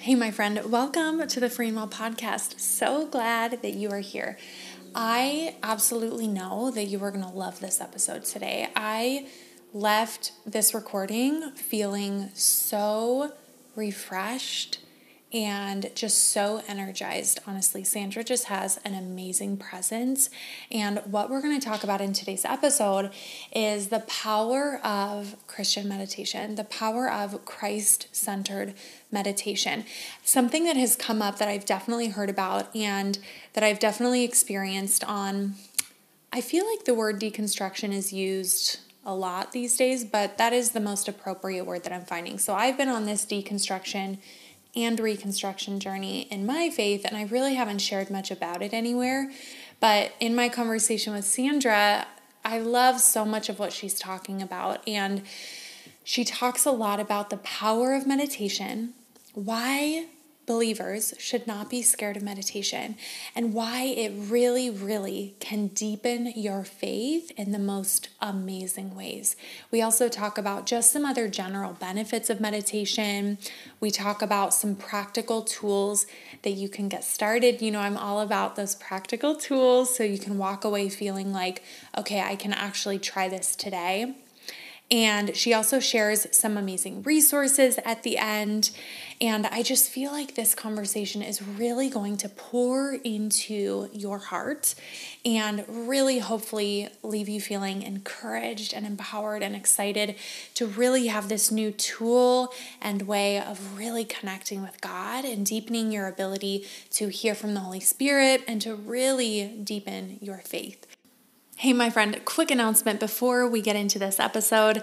Hey, my friend, welcome to the Free and Well podcast. So glad that you are here. I absolutely know that you are going to love this episode today. I left this recording feeling so refreshed and just so energized. Honestly, Sandra just has an amazing presence. And what we're going to talk about in today's episode is the power of Christian meditation, the power of Christ centered meditation. Something that has come up that I've definitely heard about and that I've definitely experienced on. I feel like the word deconstruction is used a lot these days, but that is the most appropriate word that I'm finding. So I've been on this deconstruction and reconstruction journey in my faith, and I really haven't shared much about it anywhere. But in my conversation with Sandra, I love so much of what she's talking about. And she talks a lot about the power of meditation, why believers should not be scared of meditation and why it really, really can deepen your faith in the most amazing ways. We also talk about just some other general benefits of meditation. We talk about some practical tools that you can get started. You know, I'm all about those practical tools so you can walk away feeling like, okay, I can actually try this today. And she also shares some amazing resources at the end. And I just feel like this conversation is really going to pour into your heart and really hopefully leave you feeling encouraged and empowered and excited to really have this new tool and way of really connecting with God and deepening your ability to hear from the Holy Spirit and to really deepen your faith. Hey, my friend, quick announcement before we get into this episode.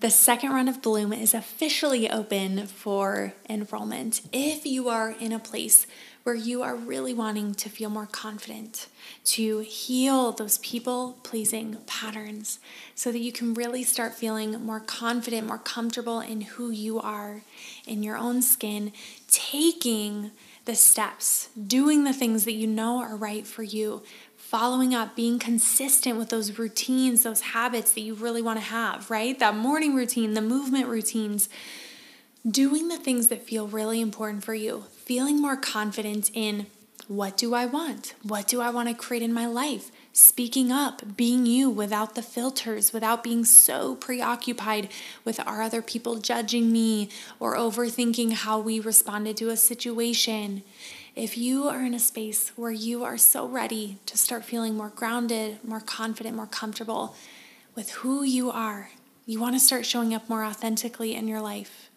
The second run of Bloom is officially open for enrollment. If you are in a place where you are really wanting to feel more confident, to heal those people pleasing patterns, so that you can really start feeling more confident, more comfortable in who you are, in your own skin, taking the steps, doing the things that you know are right for you, following up, being consistent with those routines, those habits that you really want to have, right? That morning routine, the movement routines, doing the things that feel really important for you, feeling more confident in what do I want? What do I want to create in my life? Speaking up, being you without the filters, without being so preoccupied with are other people judging me or overthinking how we responded to a situation. If you are in a space where you are so ready to start feeling more grounded, more confident, more comfortable with who you are, you want to start showing up more authentically in your life.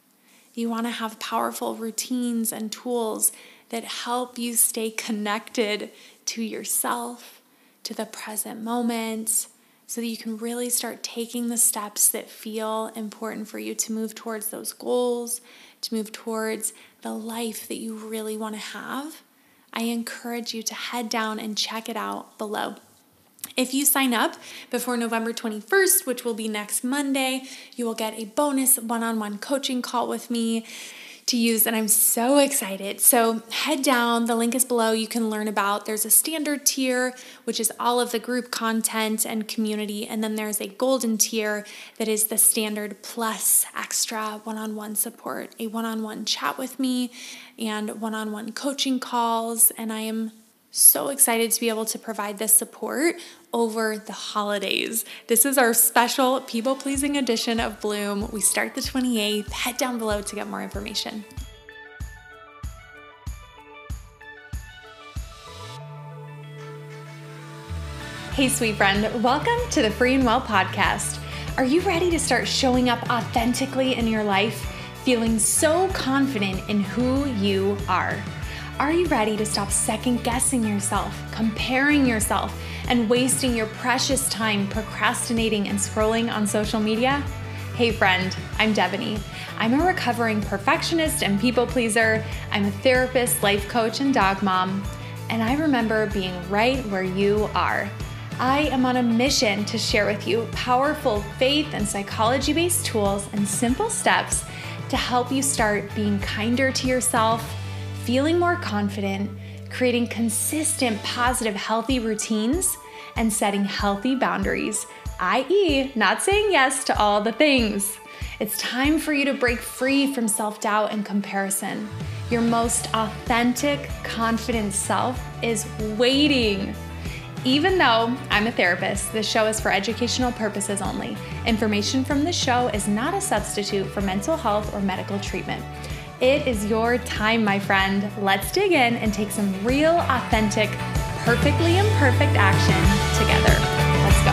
You want to have powerful routines and tools that help you stay connected to yourself, to the present moment, so that you can really start taking the steps that feel important for you to move towards those goals, to move towards the life that you really want to have, I encourage you to head down and check it out below. If you sign up before November 21st, which will be next Monday, you will get a bonus one on one coaching call with me to use, and I'm so excited. So head down, the link is below. You can learn about there's a standard tier, which is all of the group content and community, and then there's a golden tier that is the standard plus extra one on one support, a one on one chat with me, and one on one coaching calls. And I am so excited to be able to provide this support over the holidays. This is our special people pleasing edition of Bloom. We start the 28th. Head down below to get more information. Hey, sweet friend, welcome to the Free and Well podcast. Are you ready to start showing up authentically in your life, feeling so confident in who you are? Are you ready to stop second guessing yourself, comparing yourself, and wasting your precious time procrastinating and scrolling on social media? Hey, friend, I'm Devoney. I'm a recovering perfectionist and people pleaser. I'm a therapist, life coach, and dog mom. And I remember being right where you are. I am on a mission to share with you powerful faith and psychology based tools and simple steps to help you start being kinder to yourself feeling more confident, creating consistent, positive, healthy routines, and setting healthy boundaries, i.e., not saying yes to all the things. It's time for you to break free from self doubt and comparison. Your most authentic, confident self is waiting. Even though I'm a therapist, this show is for educational purposes only. Information from the show is not a substitute for mental health or medical treatment. It is your time, my friend. Let's dig in and take some real, authentic, perfectly imperfect action together. Let's go.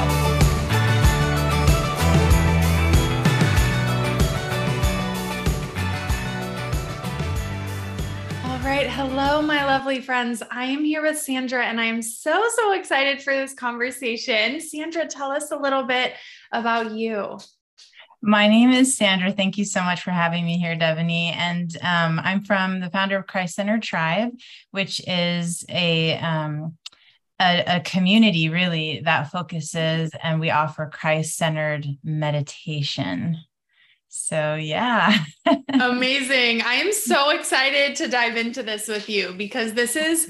All right. Hello, my lovely friends. I am here with Sandra, and I am so, so excited for this conversation. Sandra, tell us a little bit about you. My name is Sandra. Thank you so much for having me here, Devoney. And um, I'm from the founder of Christ Centered Tribe, which is a um, a, a, community really that focuses and we offer Christ centered meditation. So, yeah. Amazing. I am so excited to dive into this with you because this is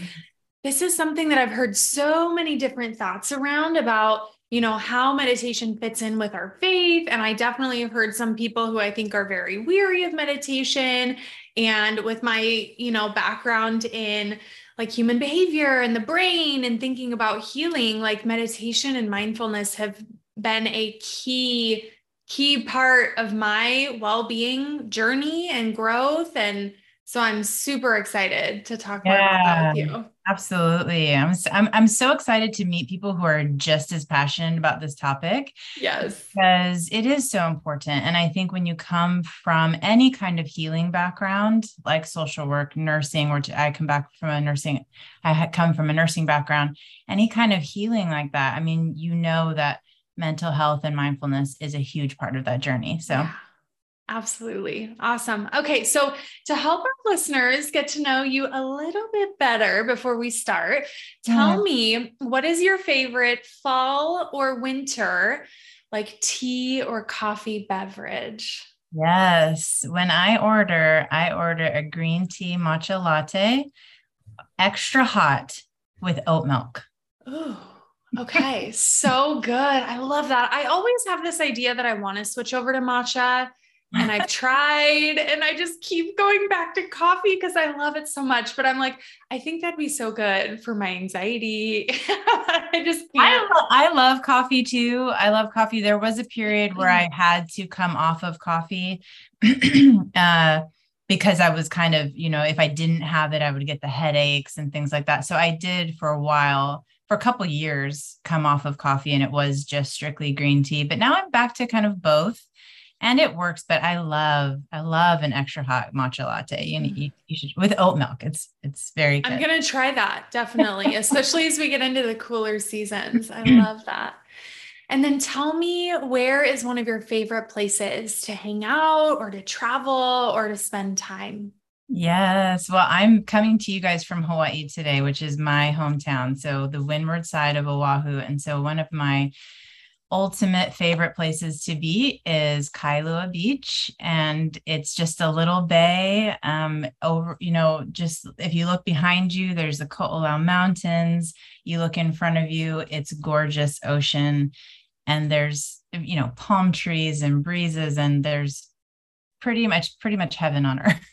this is something that I've heard so many different thoughts around about, you know, how meditation fits in with our faith. And I definitely have heard some people who I think are very weary of meditation. And with my, you know, background in like human behavior and the brain and thinking about healing, like meditation and mindfulness have been a key key part of my well-being journey and growth. And so I'm super excited to talk yeah, more about that with you. Absolutely. I'm, I'm I'm so excited to meet people who are just as passionate about this topic. Yes. Because it is so important and I think when you come from any kind of healing background like social work, nursing or I come back from a nursing I come from a nursing background, any kind of healing like that. I mean, you know that mental health and mindfulness is a huge part of that journey. So yeah. Absolutely. Awesome. Okay. So, to help our listeners get to know you a little bit better before we start, tell mm-hmm. me what is your favorite fall or winter, like tea or coffee beverage? Yes. When I order, I order a green tea matcha latte, extra hot with oat milk. Oh, okay. so good. I love that. I always have this idea that I want to switch over to matcha and I've tried and I just keep going back to coffee because I love it so much. But I'm like, I think that'd be so good for my anxiety. I just I, lo- I love coffee too. I love coffee. There was a period where I had to come off of coffee uh, because I was kind of, you know, if I didn't have it, I would get the headaches and things like that. So I did for a while for a couple years come off of coffee and it was just strictly green tea but now i'm back to kind of both and it works but i love i love an extra hot matcha latte you, mm. you, you should with oat milk it's it's very good i'm gonna try that definitely especially as we get into the cooler seasons i love that and then tell me where is one of your favorite places to hang out or to travel or to spend time Yes. Well, I'm coming to you guys from Hawaii today, which is my hometown. So, the windward side of Oahu. And so, one of my ultimate favorite places to be is Kailua Beach, and it's just a little bay. Um, over, you know, just if you look behind you, there's the Ko'olau Mountains. You look in front of you, it's gorgeous ocean, and there's you know palm trees and breezes, and there's pretty much pretty much heaven on earth.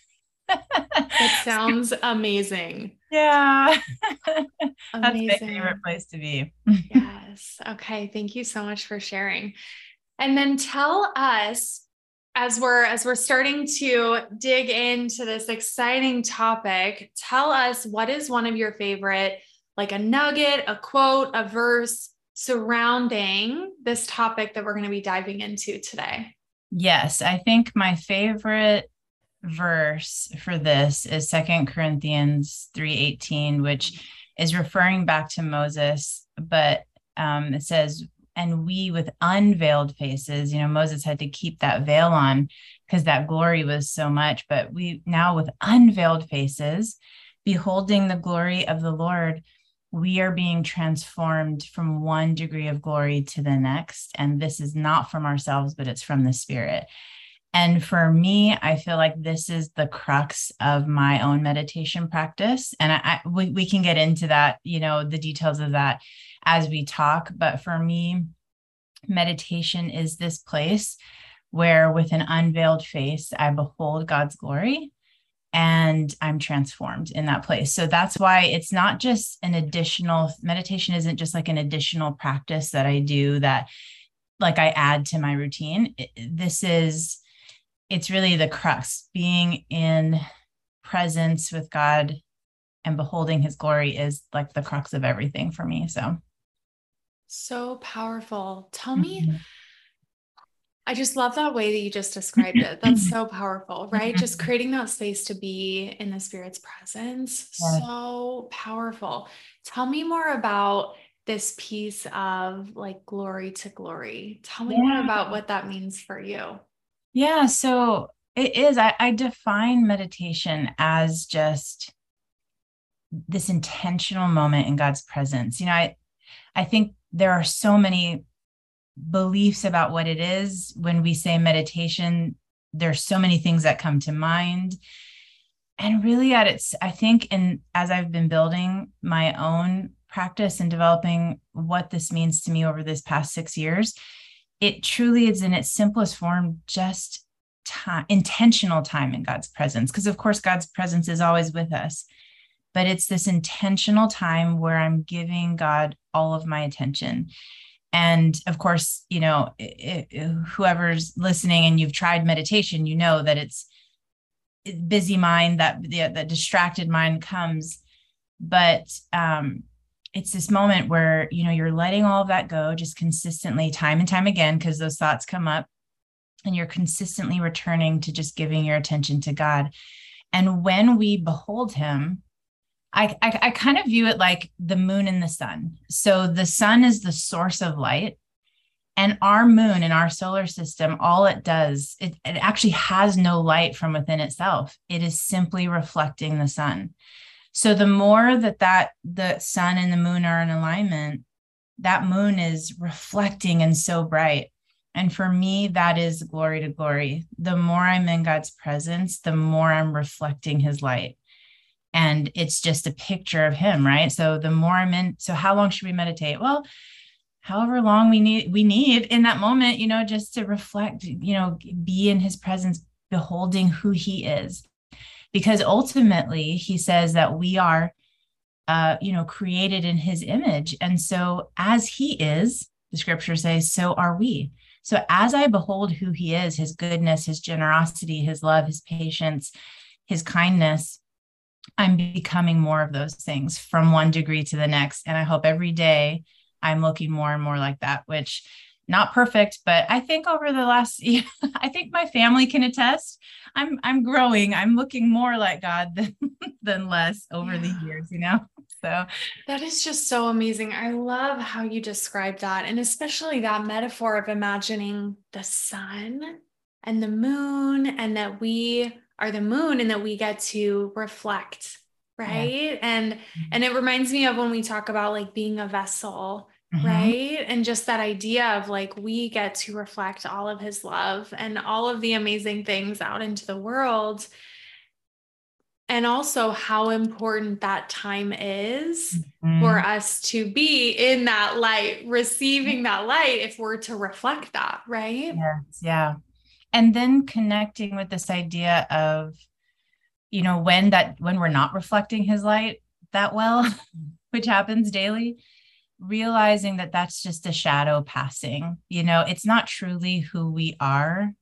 it sounds amazing. Yeah. That's my favorite place to be. yes. Okay. Thank you so much for sharing. And then tell us as we're as we're starting to dig into this exciting topic, tell us what is one of your favorite like a nugget, a quote, a verse surrounding this topic that we're going to be diving into today. Yes, I think my favorite verse for this is Second Corinthians 3:18, which is referring back to Moses, but um, it says, and we with unveiled faces, you know, Moses had to keep that veil on because that glory was so much, but we now with unveiled faces, beholding the glory of the Lord, we are being transformed from one degree of glory to the next. And this is not from ourselves, but it's from the Spirit. And for me, I feel like this is the crux of my own meditation practice. And I, I, we, we can get into that, you know, the details of that as we talk. But for me, meditation is this place where with an unveiled face, I behold God's glory and I'm transformed in that place. So that's why it's not just an additional meditation, isn't just like an additional practice that I do that like I add to my routine. This is, it's really the crux being in presence with God and beholding his glory is like the crux of everything for me. So, so powerful. Tell me. Mm-hmm. I just love that way that you just described it. That's so powerful, right? Mm-hmm. Just creating that space to be in the spirit's presence. So powerful. Tell me more about this piece of like glory to glory. Tell me yeah. more about what that means for you. Yeah. So it is. I, I define meditation as just this intentional moment in God's presence. You know, I I think there are so many beliefs about what it is when we say meditation. There's so many things that come to mind. And really at its, I think, and as I've been building my own practice and developing what this means to me over this past six years, it truly is in its simplest form just time, intentional time in God's presence. Because, of course, God's presence is always with us but it's this intentional time where I'm giving God all of my attention. And of course, you know, it, it, whoever's listening and you've tried meditation, you know that it's busy mind that the, the distracted mind comes. But um, it's this moment where, you know, you're letting all of that go just consistently, time and time again, because those thoughts come up and you're consistently returning to just giving your attention to God. And when we behold him, I, I, I kind of view it like the moon and the sun. So the sun is the source of light, and our moon in our solar system, all it does, it, it actually has no light from within itself. It is simply reflecting the sun. So the more that that the sun and the moon are in alignment, that moon is reflecting and so bright. And for me, that is glory to glory. The more I'm in God's presence, the more I'm reflecting his light and it's just a picture of him right so the more i'm in so how long should we meditate well however long we need we need in that moment you know just to reflect you know be in his presence beholding who he is because ultimately he says that we are uh you know created in his image and so as he is the scripture says so are we so as i behold who he is his goodness his generosity his love his patience his kindness I'm becoming more of those things from one degree to the next. And I hope every day I'm looking more and more like that, which not perfect, but I think over the last year, I think my family can attest. I'm I'm growing. I'm looking more like God than than less over yeah. the years, you know. So that is just so amazing. I love how you describe that and especially that metaphor of imagining the sun and the moon and that we are the moon and that we get to reflect right yeah. and mm-hmm. and it reminds me of when we talk about like being a vessel mm-hmm. right and just that idea of like we get to reflect all of his love and all of the amazing things out into the world and also how important that time is mm-hmm. for us to be in that light receiving that light if we're to reflect that right yes yeah and then connecting with this idea of you know when that when we're not reflecting his light that well which happens daily realizing that that's just a shadow passing you know it's not truly who we are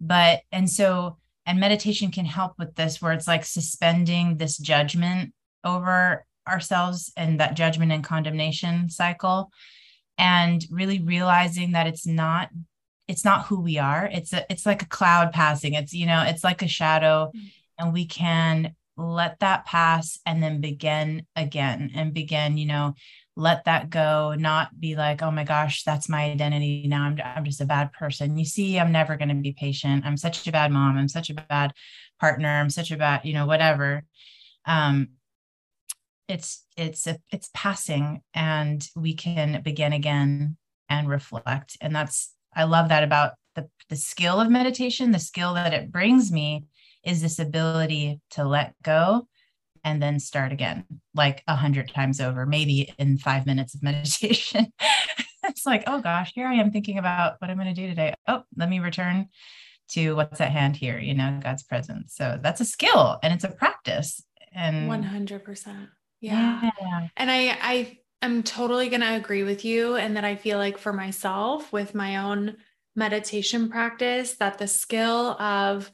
but and so and meditation can help with this where it's like suspending this judgment over ourselves and that judgment and condemnation cycle and really realizing that it's not it's not who we are it's a it's like a cloud passing it's you know it's like a shadow mm-hmm. and we can let that pass and then begin again and begin you know let that go not be like oh my gosh that's my identity now. I'm, I'm just a bad person. You see i'm never going to be patient. I'm such a bad mom. I'm such a bad partner. I'm such a bad you know whatever. Um it's it's a, it's passing and we can begin again and reflect. And that's I love that about the, the skill of meditation. The skill that it brings me is this ability to let go and then start again, like a hundred times over, maybe in five minutes of meditation. it's like, oh gosh, here I am thinking about what I'm going to do today. Oh, let me return to what's at hand here, you know, God's presence. So that's a skill and it's a practice. And 100%. Yeah. yeah. And I, I am totally going to agree with you. And that I feel like for myself with my own meditation practice, that the skill of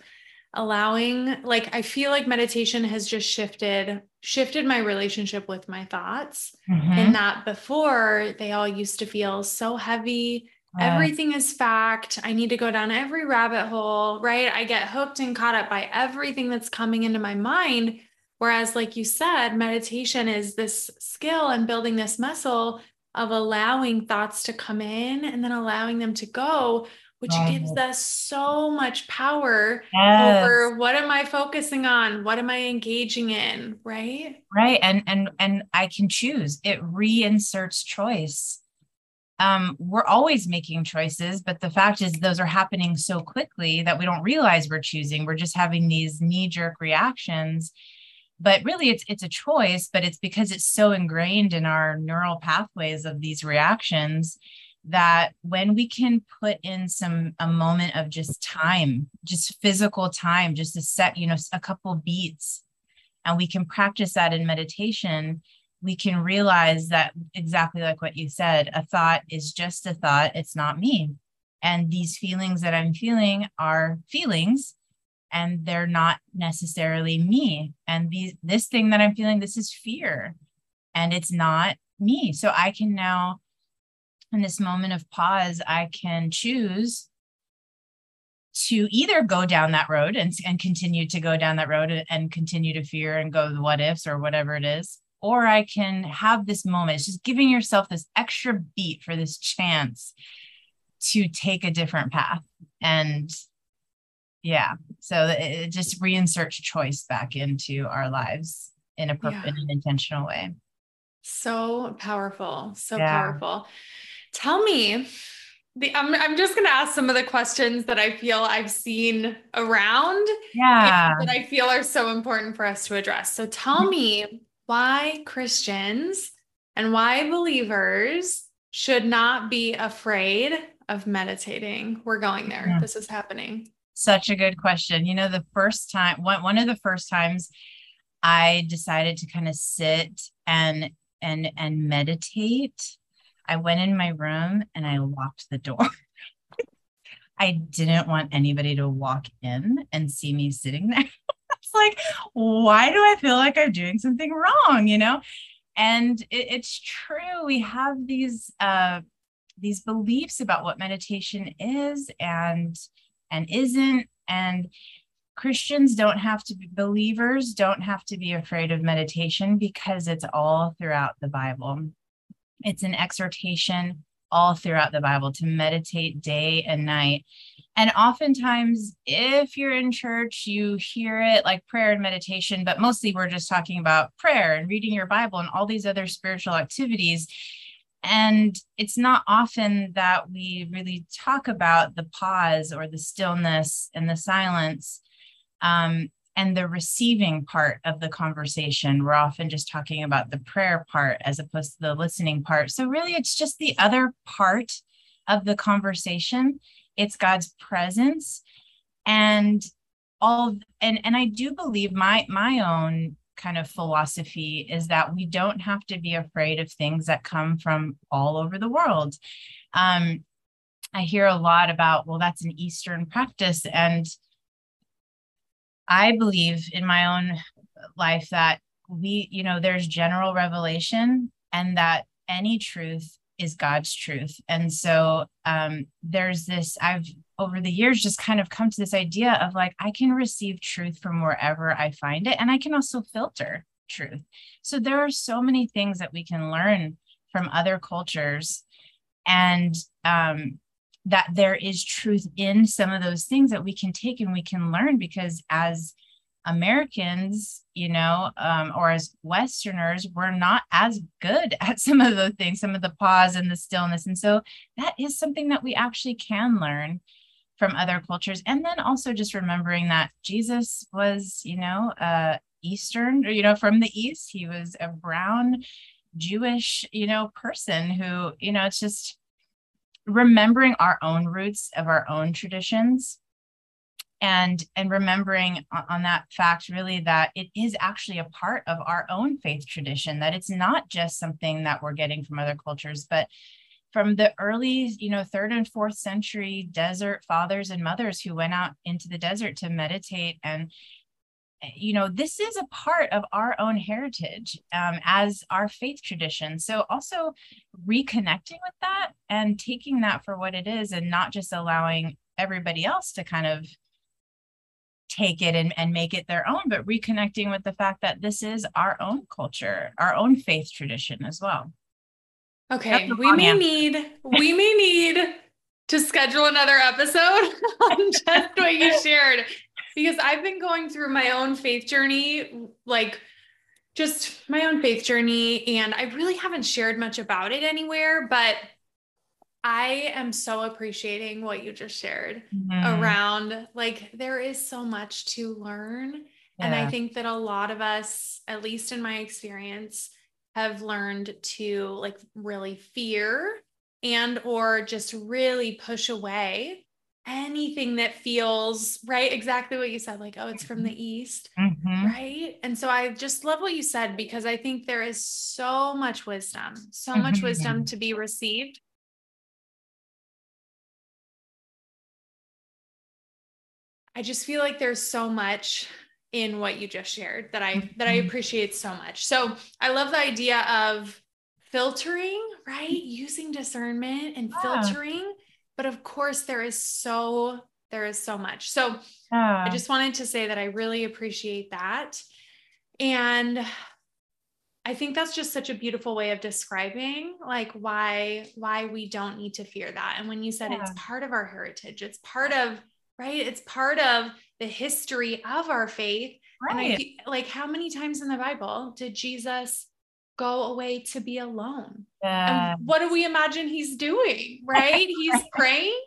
allowing, like, I feel like meditation has just shifted, shifted my relationship with my thoughts. Mm-hmm. And that before they all used to feel so heavy Everything is fact. I need to go down every rabbit hole, right? I get hooked and caught up by everything that's coming into my mind. Whereas, like you said, meditation is this skill and building this muscle of allowing thoughts to come in and then allowing them to go, which gives us so much power yes. over what am I focusing on? What am I engaging in? Right. Right. And and and I can choose. It reinserts choice um, we're always making choices, but the fact is, those are happening so quickly that we don't realize we're choosing. We're just having these knee jerk reactions. But really, it's it's a choice, but it's because it's so ingrained in our neural pathways of these reactions that when we can put in some a moment of just time, just physical time, just a set, you know, a couple beats, and we can practice that in meditation, we can realize that exactly like what you said, a thought is just a thought, it's not me. And these feelings that I'm feeling are feelings and they're not necessarily me. And these this thing that I'm feeling, this is fear and it's not me. So I can now in this moment of pause, I can choose to either go down that road and, and continue to go down that road and continue to fear and go the what ifs or whatever it is, or I can have this moment. It's just giving yourself this extra beat for this chance to take a different path. And yeah, so it just reinserts choice back into our lives in a, yeah. in an intentional way. So powerful, so yeah. powerful. Tell me, the, I'm, I'm just going to ask some of the questions that I feel I've seen around. Yeah. That I feel are so important for us to address. So tell mm-hmm. me why Christians and why believers should not be afraid of meditating. We're going there. Yeah. This is happening. Such a good question. You know, the first time, one, one of the first times I decided to kind of sit and and and meditate, I went in my room and I locked the door. I didn't want anybody to walk in and see me sitting there it's like, why do I feel like I'm doing something wrong? You know? And it, it's true. We have these uh these beliefs about what meditation is and and isn't. And Christians don't have to be believers, don't have to be afraid of meditation because it's all throughout the Bible. It's an exhortation all throughout the Bible to meditate day and night. And oftentimes, if you're in church, you hear it like prayer and meditation, but mostly we're just talking about prayer and reading your Bible and all these other spiritual activities. And it's not often that we really talk about the pause or the stillness and the silence. Um, and the receiving part of the conversation. We're often just talking about the prayer part as opposed to the listening part. So, really, it's just the other part of the conversation. It's God's presence and all and and I do believe my my own kind of philosophy is that we don't have to be afraid of things that come from all over the world. Um, I hear a lot about, well, that's an Eastern practice. And I believe in my own life that we, you know, there's general revelation and that any truth is God's truth. And so um, there's this, I've over the years just kind of come to this idea of like, I can receive truth from wherever I find it, and I can also filter truth. So there are so many things that we can learn from other cultures. And um, that there is truth in some of those things that we can take and we can learn because as Americans, you know, um, or as Westerners, we're not as good at some of those things, some of the pause and the stillness. And so that is something that we actually can learn from other cultures. And then also just remembering that Jesus was, you know, uh, Eastern, or, you know, from the East, he was a brown Jewish, you know, person who, you know, it's just, remembering our own roots of our own traditions and and remembering on that fact really that it is actually a part of our own faith tradition that it's not just something that we're getting from other cultures but from the early you know third and fourth century desert fathers and mothers who went out into the desert to meditate and you know this is a part of our own heritage um, as our faith tradition so also reconnecting with that and taking that for what it is and not just allowing everybody else to kind of take it and, and make it their own, but reconnecting with the fact that this is our own culture, our own faith tradition as well. Okay, we may answer. need we may need to schedule another episode on just what you shared because I've been going through my own faith journey, like just my own faith journey, and I really haven't shared much about it anywhere, but I am so appreciating what you just shared mm-hmm. around like there is so much to learn. Yeah. And I think that a lot of us, at least in my experience, have learned to like really fear and or just really push away anything that feels right exactly what you said like oh it's from the east mm-hmm. right and so i just love what you said because i think there is so much wisdom so mm-hmm. much wisdom to be received I just feel like there's so much in what you just shared that I that I mm-hmm. appreciate so much. So I love the idea of filtering, right? Using discernment and filtering. But of course, there is so there is so much. So I just wanted to say that I really appreciate that. And I think that's just such a beautiful way of describing like why why we don't need to fear that. And when you said yeah. it's part of our heritage, it's part of right? It's part of the history of our faith. Right. And I like how many times in the Bible did Jesus go away to be alone? Yeah. What do we imagine he's doing? Right? he's praying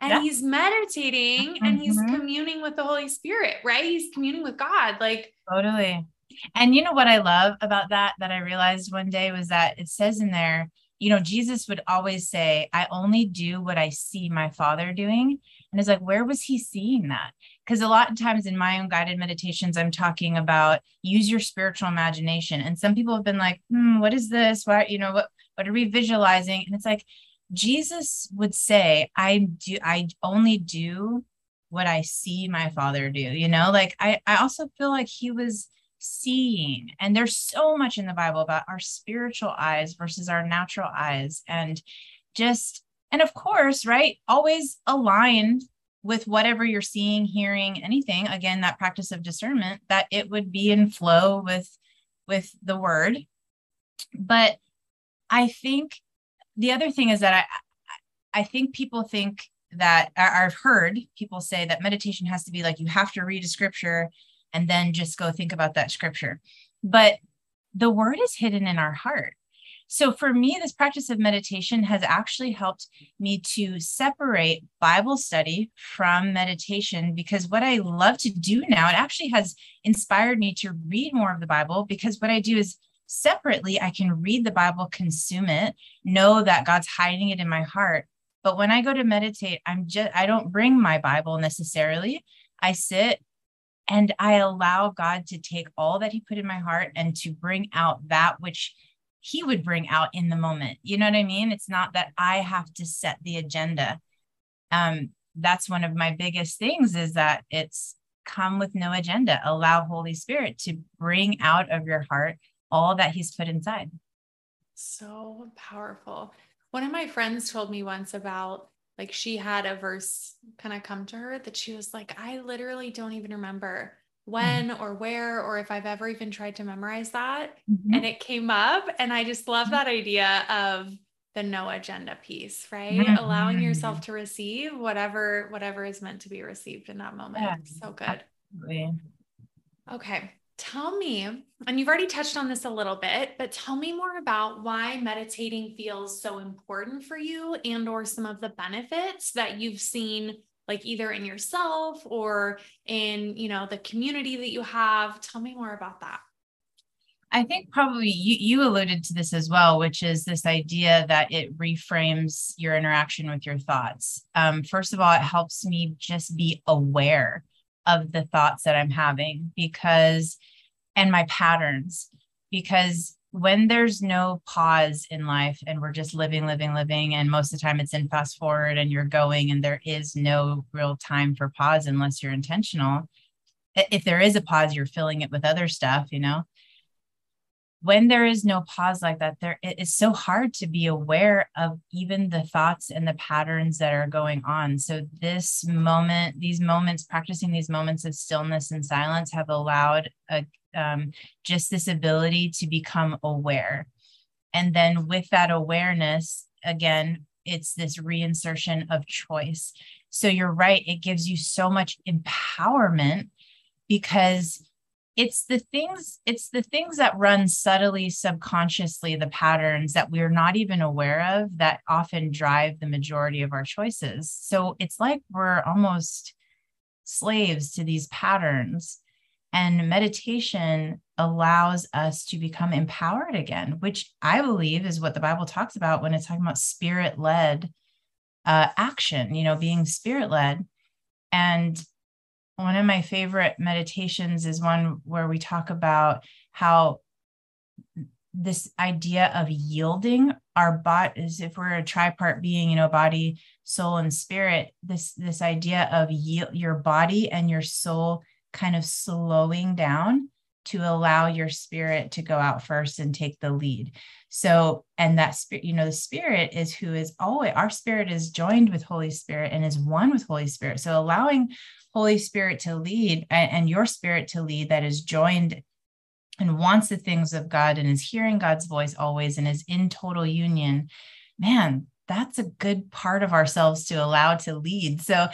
and yeah. he's meditating mm-hmm. and he's mm-hmm. communing with the Holy Spirit, right? He's communing with God. Like totally. And you know what I love about that that I realized one day was that it says in there, you know, Jesus would always say, I only do what I see my father doing. And it's like, where was he seeing that? Because a lot of times in my own guided meditations, I'm talking about use your spiritual imagination. And some people have been like, hmm, what is this? Why, you know, what, what are we visualizing? And it's like, Jesus would say, I do, I only do what I see my father do, you know, like I, I also feel like he was seeing. And there's so much in the Bible about our spiritual eyes versus our natural eyes. And just and of course, right, always aligned with whatever you're seeing, hearing, anything. Again, that practice of discernment that it would be in flow with with the word. But I think the other thing is that I I think people think that I've heard people say that meditation has to be like you have to read a scripture and then just go think about that scripture. But the word is hidden in our heart. So for me, this practice of meditation has actually helped me to separate Bible study from meditation because what I love to do now, it actually has inspired me to read more of the Bible because what I do is separately, I can read the Bible, consume it, know that God's hiding it in my heart. But when I go to meditate, I'm just, I don't bring my Bible necessarily. I sit and I allow God to take all that He put in my heart and to bring out that which he would bring out in the moment. You know what I mean? It's not that I have to set the agenda. Um, that's one of my biggest things is that it's come with no agenda. Allow Holy Spirit to bring out of your heart all that He's put inside. So powerful. One of my friends told me once about like she had a verse kind of come to her that she was like, I literally don't even remember. When mm-hmm. or where or if I've ever even tried to memorize that. Mm-hmm. And it came up. And I just love mm-hmm. that idea of the no agenda piece, right? Mm-hmm. Allowing yourself to receive whatever whatever is meant to be received in that moment. Yeah. So good. Absolutely. Okay. Tell me, and you've already touched on this a little bit, but tell me more about why meditating feels so important for you and or some of the benefits that you've seen like either in yourself or in you know the community that you have tell me more about that I think probably you, you alluded to this as well, which is this idea that it reframes your interaction with your thoughts. Um, first of all, it helps me just be aware of the thoughts that I'm having because, and my patterns, because when there's no pause in life and we're just living, living, living, and most of the time it's in fast forward and you're going and there is no real time for pause unless you're intentional. If there is a pause, you're filling it with other stuff, you know? When there is no pause like that there it is so hard to be aware of even the thoughts and the patterns that are going on. So this moment these moments practicing these moments of stillness and silence have allowed a, um, just this ability to become aware. And then with that awareness again it's this reinsertion of choice. So you're right it gives you so much empowerment because it's the things it's the things that run subtly subconsciously the patterns that we're not even aware of that often drive the majority of our choices. So it's like we're almost slaves to these patterns. And meditation allows us to become empowered again which i believe is what the bible talks about when it's talking about spirit led uh, action you know being spirit led and one of my favorite meditations is one where we talk about how this idea of yielding our body is if we're a tripart being you know body soul and spirit this this idea of yield your body and your soul kind of slowing down to allow your spirit to go out first and take the lead. So and that spirit you know the spirit is who is always our spirit is joined with holy spirit and is one with holy spirit. So allowing Holy Spirit to lead and, and your spirit to lead that is joined and wants the things of God and is hearing God's voice always and is in total union, man, that's a good part of ourselves to allow to lead. So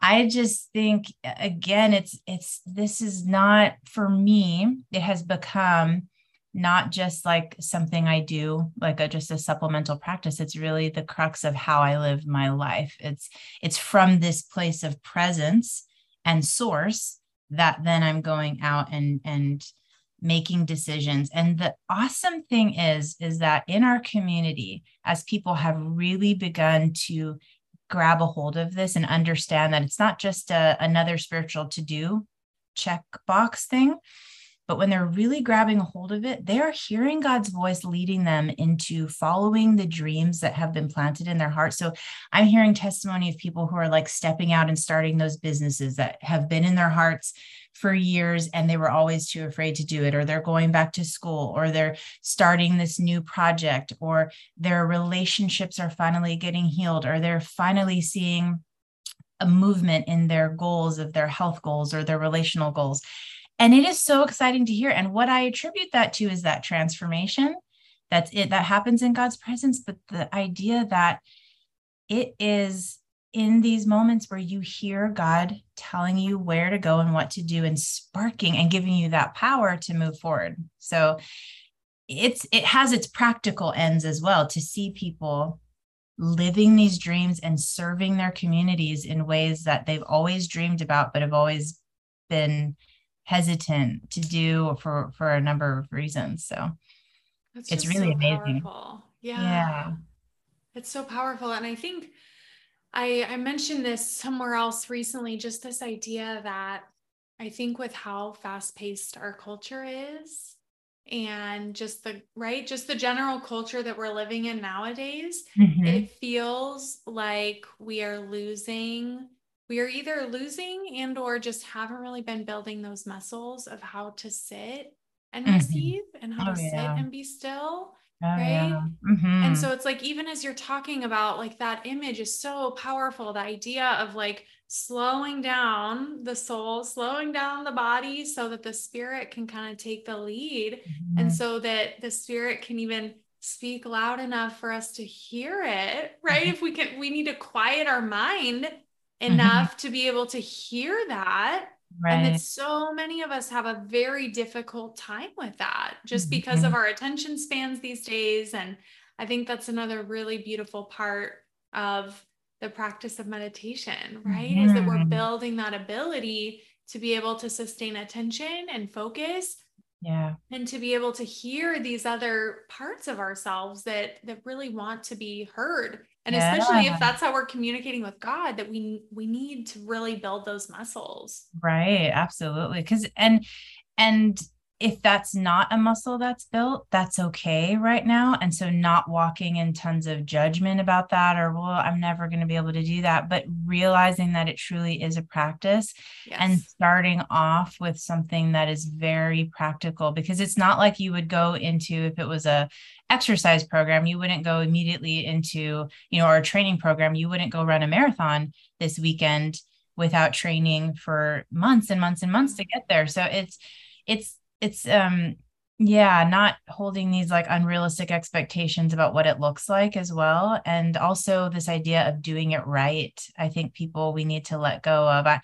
I just think again, it's it's this is not for me, it has become not just like something I do, like a, just a supplemental practice. It's really the crux of how I live my life. It's it's from this place of presence and source that then I'm going out and and making decisions. And the awesome thing is is that in our community as people have really begun to grab a hold of this and understand that it's not just a, another spiritual to do check box thing but when they're really grabbing a hold of it, they are hearing God's voice leading them into following the dreams that have been planted in their heart. So I'm hearing testimony of people who are like stepping out and starting those businesses that have been in their hearts for years and they were always too afraid to do it, or they're going back to school, or they're starting this new project, or their relationships are finally getting healed, or they're finally seeing a movement in their goals of their health goals or their relational goals and it is so exciting to hear. And what i attribute that to is that transformation that's it that happens in god's presence but the idea that it is in these moments where you hear god telling you where to go and what to do and sparking and giving you that power to move forward. So it's it has its practical ends as well to see people living these dreams and serving their communities in ways that they've always dreamed about but have always been hesitant to do for for a number of reasons. So That's it's really so amazing. yeah. yeah. It's so powerful. And i think i i mentioned this somewhere else recently just this idea that i think with how fast paced our culture is and just the right just the general culture that we're living in nowadays mm-hmm. it feels like we are losing we are either losing and or just haven't really been building those muscles of how to sit and mm-hmm. receive and how oh, to yeah. sit and be still oh, right yeah. mm-hmm. and so it's like even as you're talking about like that image is so powerful the idea of like slowing down the soul slowing down the body so that the spirit can kind of take the lead mm-hmm. and so that the spirit can even speak loud enough for us to hear it right mm-hmm. if we can we need to quiet our mind. Enough mm-hmm. to be able to hear that. Right. And that so many of us have a very difficult time with that just mm-hmm. because of our attention spans these days. And I think that's another really beautiful part of the practice of meditation, right? Mm-hmm. Is that we're mm-hmm. building that ability to be able to sustain attention and focus Yeah. And to be able to hear these other parts of ourselves that that really want to be heard. And yeah. especially if that's how we're communicating with God, that we we need to really build those muscles. Right. Absolutely. Cause and and if that's not a muscle that's built, that's okay right now. And so, not walking in tons of judgment about that, or, well, I'm never going to be able to do that, but realizing that it truly is a practice yes. and starting off with something that is very practical because it's not like you would go into, if it was a, exercise program you wouldn't go immediately into you know or a training program you wouldn't go run a marathon this weekend without training for months and months and months to mm-hmm. get there so it's it's it's um yeah not holding these like unrealistic expectations about what it looks like as well and also this idea of doing it right i think people we need to let go of i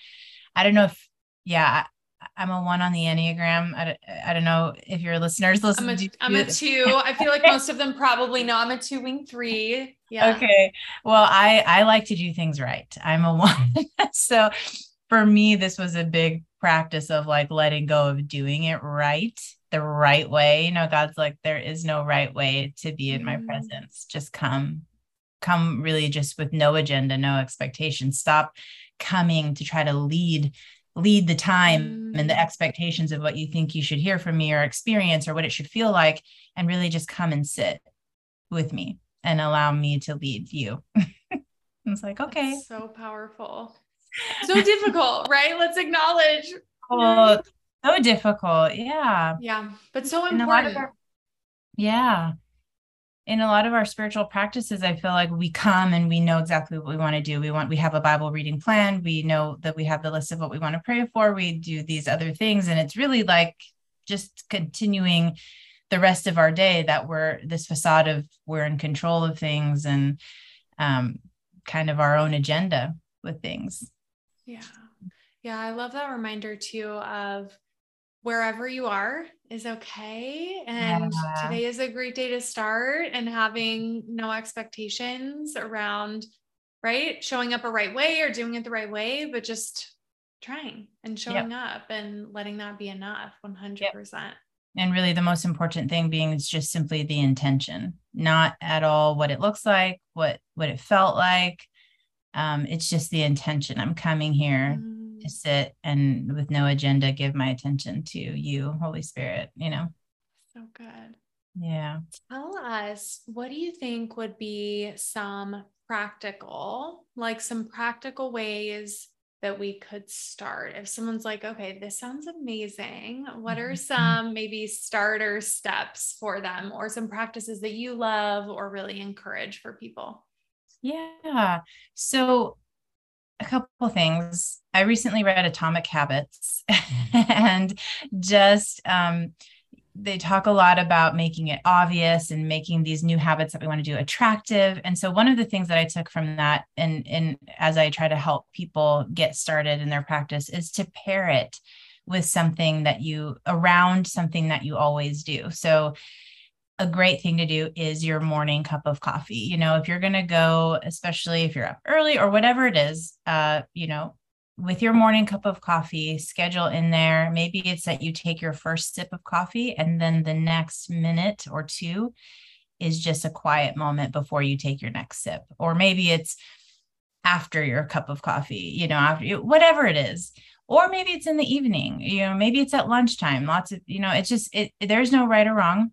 i don't know if yeah I'm a one on the Enneagram. I don't, I don't know if your listeners listen. I'm a, I'm a two. I feel like most of them probably know. I'm a two wing three. Yeah. Okay. Well, I, I like to do things right. I'm a one. so for me, this was a big practice of like letting go of doing it right the right way you know god's like there is no right way to be in my mm-hmm. presence just come come really just with no agenda no expectation stop coming to try to lead lead the time mm. and the mm. expectations of what you think you should hear from me or experience or what it should feel like and really just come and sit with me and allow me to lead you it's like okay That's so powerful so difficult, right? Let's acknowledge. Oh, so difficult. Yeah. Yeah. But so important. Our, yeah. In a lot of our spiritual practices, I feel like we come and we know exactly what we want to do. We want, we have a Bible reading plan. We know that we have the list of what we want to pray for. We do these other things. And it's really like just continuing the rest of our day that we're this facade of we're in control of things and um, kind of our own agenda with things. Yeah. Yeah. I love that reminder too of wherever you are is okay. And yeah. today is a great day to start and having no expectations around, right? Showing up a right way or doing it the right way, but just trying and showing yep. up and letting that be enough 100%. Yep. And really, the most important thing being is just simply the intention, not at all what it looks like, what what it felt like, um, it's just the intention. I'm coming here mm. to sit and with no agenda, give my attention to you, Holy Spirit, you know? So good. Yeah. Tell us, what do you think would be some practical, like some practical ways that we could start? If someone's like, okay, this sounds amazing, what are mm-hmm. some maybe starter steps for them or some practices that you love or really encourage for people? Yeah. So a couple things. I recently read Atomic Habits and just um, they talk a lot about making it obvious and making these new habits that we want to do attractive. And so one of the things that I took from that and, and as I try to help people get started in their practice is to pair it with something that you around something that you always do. So a great thing to do is your morning cup of coffee. You know, if you're going to go, especially if you're up early or whatever it is, uh, you know, with your morning cup of coffee, schedule in there. Maybe it's that you take your first sip of coffee and then the next minute or two is just a quiet moment before you take your next sip. Or maybe it's after your cup of coffee, you know, after you, whatever it is. Or maybe it's in the evening, you know, maybe it's at lunchtime. Lots of, you know, it's just, it, there's no right or wrong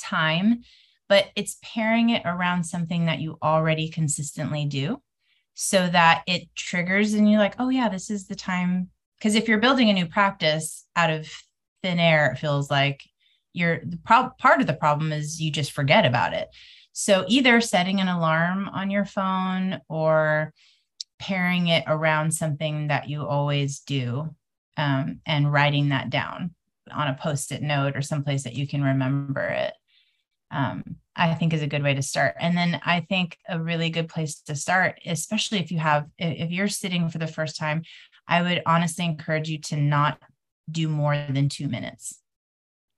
time, but it's pairing it around something that you already consistently do so that it triggers and you're like, oh, yeah, this is the time. Because if you're building a new practice out of thin air, it feels like you're the pro- part of the problem is you just forget about it. So either setting an alarm on your phone or pairing it around something that you always do um, and writing that down on a post-it note or someplace that you can remember it um, I think is a good way to start. And then I think a really good place to start, especially if you have, if you're sitting for the first time, I would honestly encourage you to not do more than two minutes,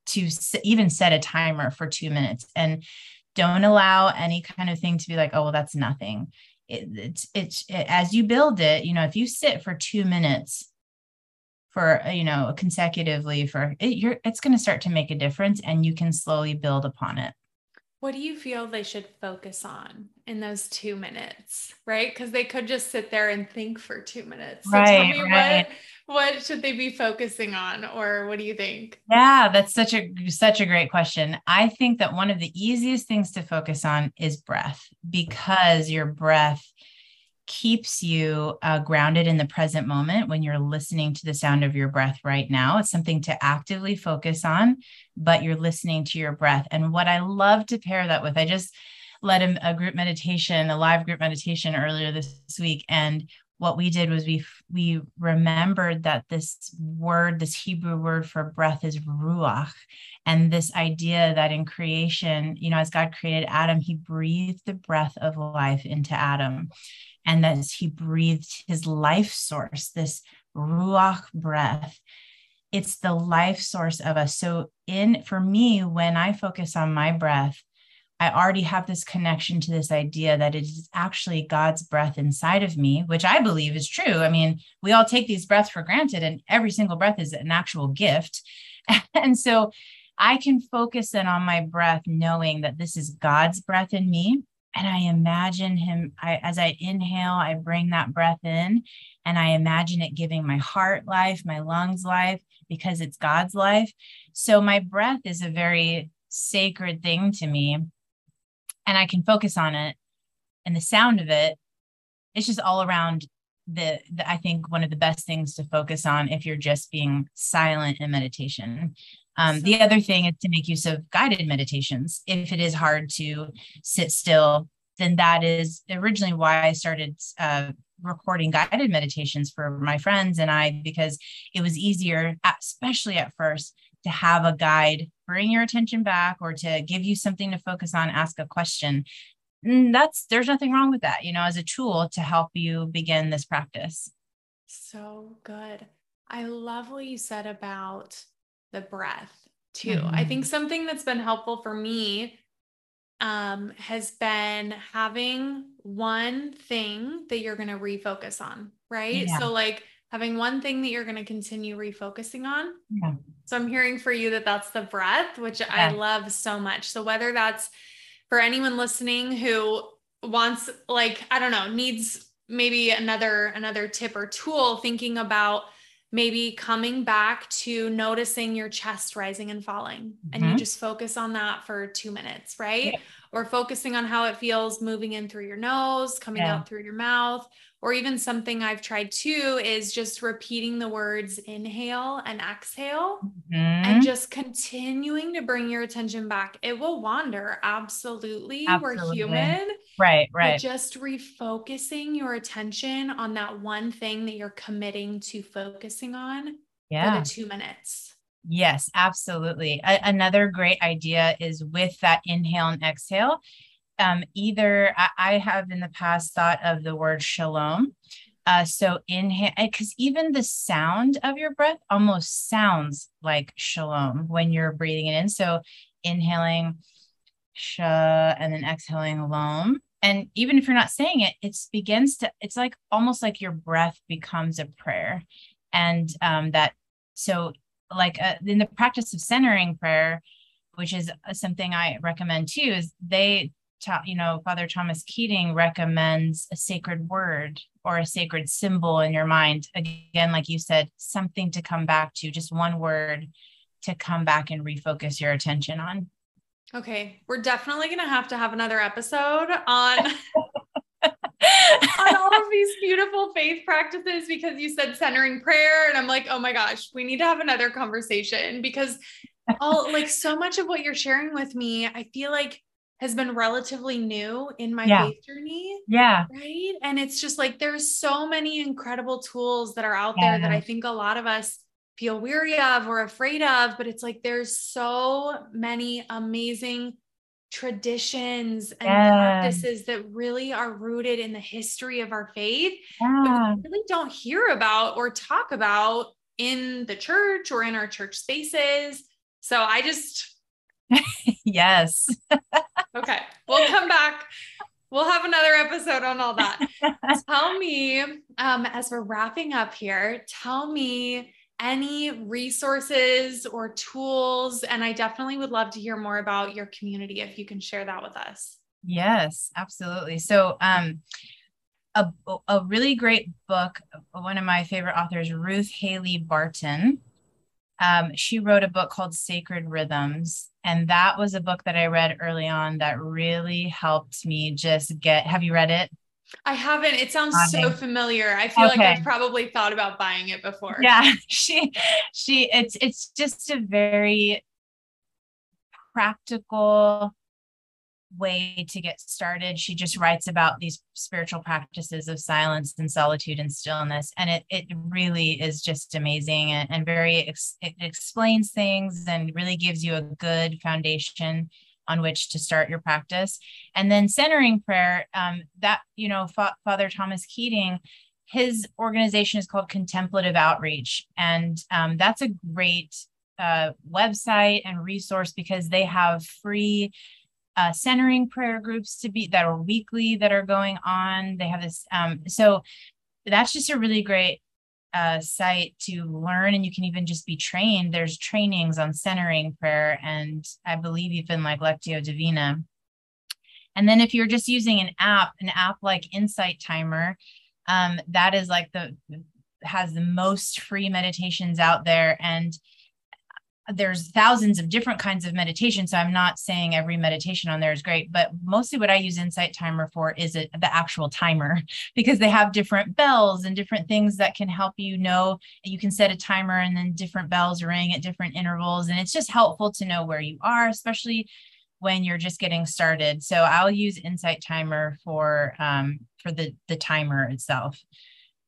to even set a timer for two minutes and don't allow any kind of thing to be like, oh, well, that's nothing. It, it's, it's, it, as you build it, you know, if you sit for two minutes, for you know consecutively for it, you're it's going to start to make a difference and you can slowly build upon it what do you feel they should focus on in those two minutes right? Because they could just sit there and think for two minutes. So right, right. what what should they be focusing on or what do you think? Yeah that's such a such a great question. I think that one of the easiest things to focus on is breath because your breath keeps you uh, grounded in the present moment when you're listening to the sound of your breath right now. It's something to actively focus on, but you're listening to your breath. And what I love to pair that with, I just led a, a group meditation, a live group meditation earlier this week, and what we did was we we remembered that this word this hebrew word for breath is ruach and this idea that in creation you know as god created adam he breathed the breath of life into adam and that he breathed his life source, this ruach breath. It's the life source of us. So, in for me, when I focus on my breath, I already have this connection to this idea that it is actually God's breath inside of me, which I believe is true. I mean, we all take these breaths for granted, and every single breath is an actual gift. And so I can focus then on my breath, knowing that this is God's breath in me and I imagine him I, as I inhale, I bring that breath in and I imagine it giving my heart life, my lungs life, because it's God's life. So my breath is a very sacred thing to me. And I can focus on it and the sound of it. It's just all around the, the I think one of the best things to focus on if you're just being silent in meditation. Um, the other thing is to make use of guided meditations. If it is hard to sit still, then that is originally why I started uh, recording guided meditations for my friends and I, because it was easier, especially at first, to have a guide bring your attention back or to give you something to focus on, ask a question. And mm, that's there's nothing wrong with that, you know, as a tool to help you begin this practice. So good. I love what you said about the breath too. Mm-hmm. I think something that's been helpful for me um, has been having one thing that you're going to refocus on, right? Yeah. So, like having one thing that you're going to continue refocusing on. Yeah. So, I'm hearing for you that that's the breath, which yeah. I love so much. So, whether that's for anyone listening who wants, like, I don't know, needs maybe another another tip or tool thinking about maybe coming back to noticing your chest rising and falling mm-hmm. and you mm-hmm. just focus on that for two minutes right yeah. or focusing on how it feels moving in through your nose coming yeah. out through your mouth or even something i've tried too is just repeating the words inhale and exhale mm-hmm. and just continuing to bring your attention back it will wander absolutely, absolutely. we're human Right, right. Just refocusing your attention on that one thing that you're committing to focusing on yeah. for the two minutes. Yes, absolutely. A- another great idea is with that inhale and exhale. Um, either I-, I have in the past thought of the word shalom. Uh, so inhale, because even the sound of your breath almost sounds like shalom when you're breathing it in. So inhaling, sh, and then exhaling lom. And even if you're not saying it, it begins to, it's like almost like your breath becomes a prayer. And um, that, so like uh, in the practice of centering prayer, which is uh, something I recommend too, is they you know, Father Thomas Keating recommends a sacred word or a sacred symbol in your mind. Again, like you said, something to come back to, just one word to come back and refocus your attention on. Okay, we're definitely going to have to have another episode on on all of these beautiful faith practices because you said centering prayer and I'm like, "Oh my gosh, we need to have another conversation because all like so much of what you're sharing with me, I feel like has been relatively new in my yeah. faith journey. Yeah. Right? And it's just like there's so many incredible tools that are out yeah. there that I think a lot of us feel weary of or afraid of but it's like there's so many amazing traditions and yeah. practices that really are rooted in the history of our faith yeah. that we really don't hear about or talk about in the church or in our church spaces so i just yes okay we'll come back we'll have another episode on all that tell me um as we're wrapping up here tell me any resources or tools. And I definitely would love to hear more about your community if you can share that with us. Yes, absolutely. So, um, a, a really great book, one of my favorite authors, Ruth Haley Barton. Um, she wrote a book called Sacred Rhythms. And that was a book that I read early on that really helped me just get. Have you read it? I haven't. It sounds so familiar. I feel okay. like I've probably thought about buying it before. Yeah, she she it's it's just a very practical way to get started. She just writes about these spiritual practices of silence and solitude and stillness. And it, it really is just amazing and, and very, ex- it explains things and really gives you a good foundation on which to start your practice. And then centering prayer, um, that, you know, Fa- Father Thomas Keating, his organization is called Contemplative Outreach. And um, that's a great uh, website and resource because they have free uh, centering prayer groups to be that are weekly that are going on. They have this. Um, so that's just a really great uh, site to learn, and you can even just be trained. There's trainings on centering prayer, and I believe even like Lectio Divina. And then if you're just using an app, an app like Insight Timer, um, that is like the has the most free meditations out there, and there's thousands of different kinds of meditation so i'm not saying every meditation on there is great but mostly what i use insight timer for is it the actual timer because they have different bells and different things that can help you know you can set a timer and then different bells ring at different intervals and it's just helpful to know where you are especially when you're just getting started. So i'll use insight timer for um, for the the timer itself.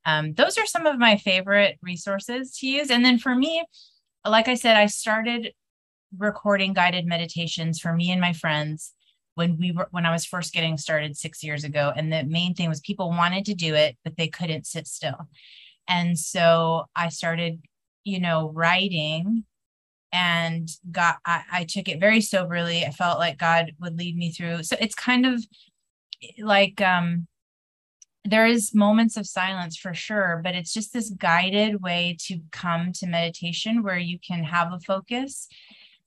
Um, those are some of my favorite resources to use and then for me like I said, I started recording guided meditations for me and my friends when we were when I was first getting started 6 years ago and the main thing was people wanted to do it but they couldn't sit still. And so I started, you know, writing and got I, I took it very soberly. I felt like God would lead me through. So it's kind of like um there is moments of silence for sure but it's just this guided way to come to meditation where you can have a focus.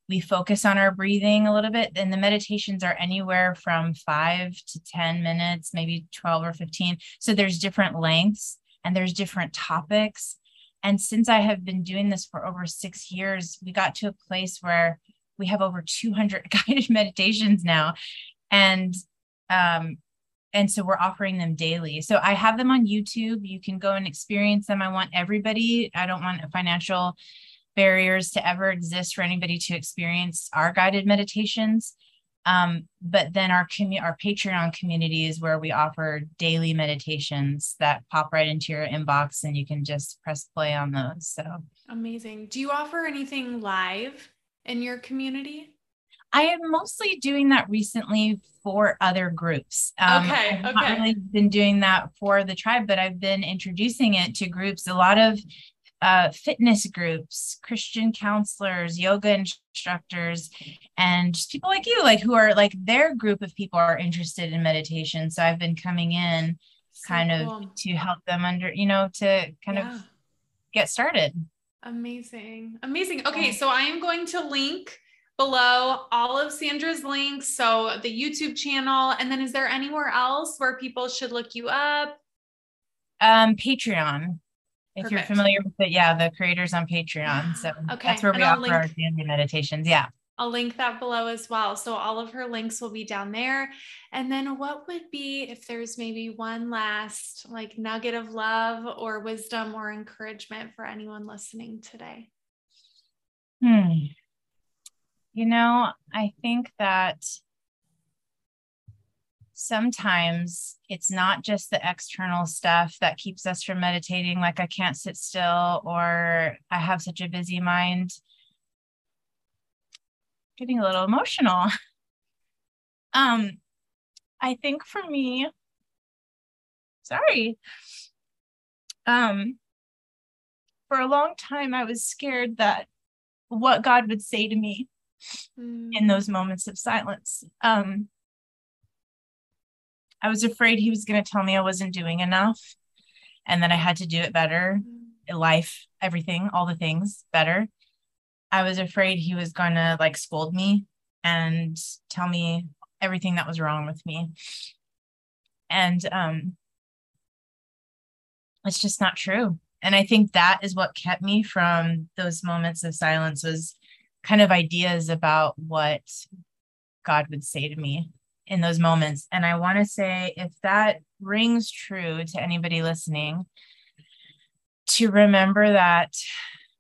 We focus on our breathing a little bit and the meditations are anywhere from 5 to 10 minutes maybe 12 or 15 so there's different lengths and there's different topics. And since i have been doing this for over 6 years we got to a place where we have over 200 guided meditations now. And um, and so we're offering them daily. So i have them on youtube. You can go and experience them. I want everybody i don't want financial barriers to ever exist for anybody to experience our guided meditations. Um, but then our commu- our patreon community is where we offer daily meditations that pop right into your inbox and you can just press play on those so. Amazing. Do you offer anything live in your community I am mostly doing that recently for other groups. Um, okay. I've okay. really been doing that for the tribe, but I've been introducing it to groups. A lot of uh, fitness groups, Christian counselors, yoga instructors, and just people like you, like who are like their group of people are interested in meditation. So I've been coming in so kind cool. of to help them under, you know, to kind yeah. of get started. Amazing. Amazing. Okay. So I am going to link below all of Sandra's links. So the YouTube channel. And then is there anywhere else where people should look you up? Um, Patreon. If Perfect. you're familiar with it, yeah, the creators on Patreon. So okay. that's where we offer link, our daily meditations. Yeah. I'll link that below as well. So all of her links will be down there. And then what would be if there's maybe one last like nugget of love or wisdom or encouragement for anyone listening today? Hmm. You know, I think that sometimes it's not just the external stuff that keeps us from meditating, like I can't sit still or I have such a busy mind. Getting a little emotional. Um, I think for me, sorry. Um, for a long time, I was scared that what God would say to me mm. in those moments of silence. Um, I was afraid he was going to tell me I wasn't doing enough and that I had to do it better. Mm. life, everything, all the things better. I was afraid he was going to like scold me and tell me everything that was wrong with me. And um it's just not true. And I think that is what kept me from those moments of silence was kind of ideas about what God would say to me in those moments. And I want to say if that rings true to anybody listening, to remember that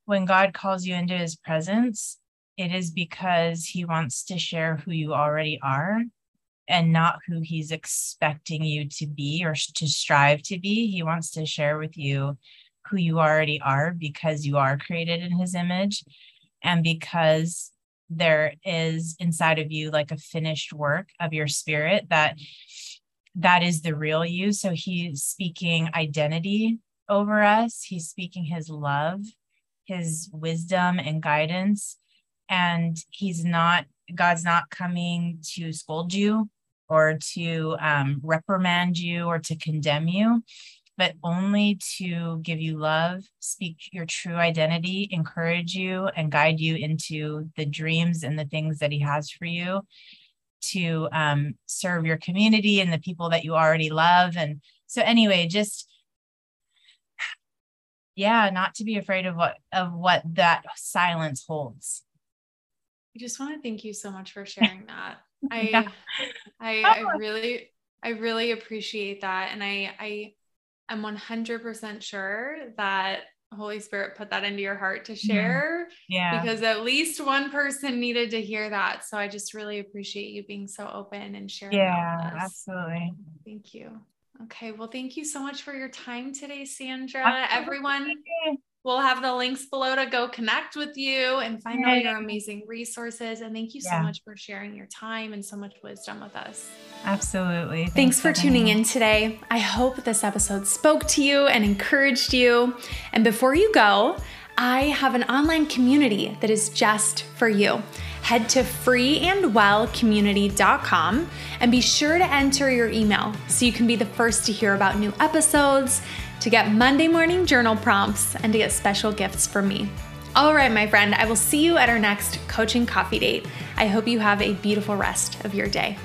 when God calls you into his presence, it is because he wants to share who you already are and not who he's expecting you to be or to strive to be. He wants to share with you who you already are because you are created in his image and because there is inside of you like a finished work of your spirit that that is the real you. So he's speaking identity over us. He's speaking his love his wisdom and guidance. And he's not god's not coming to scold you or to um, reprimand you or to condemn you but only to give you love, speak your true identity, encourage you, and guide you into the dreams and the things that He has for you to um, serve your community and the people that you already love. And so, anyway, just yeah, not to be afraid of what of what that silence holds. I just want to thank you so much for sharing that. I, yeah. I, I really, I really appreciate that, and I, I I'm 100% sure that Holy Spirit put that into your heart to share. Yeah. Because at least one person needed to hear that. So I just really appreciate you being so open and sharing. Yeah, absolutely. Thank you. Okay. Well, thank you so much for your time today, Sandra. Absolutely. Everyone, we'll have the links below to go connect with you and find all your amazing resources. And thank you so yeah. much for sharing your time and so much wisdom with us. Absolutely. Thanks, Thanks for tuning in today. I hope this episode spoke to you and encouraged you. And before you go, I have an online community that is just for you. Head to freeandwellcommunity.com and be sure to enter your email so you can be the first to hear about new episodes, to get Monday morning journal prompts, and to get special gifts from me. All right, my friend, I will see you at our next coaching coffee date. I hope you have a beautiful rest of your day.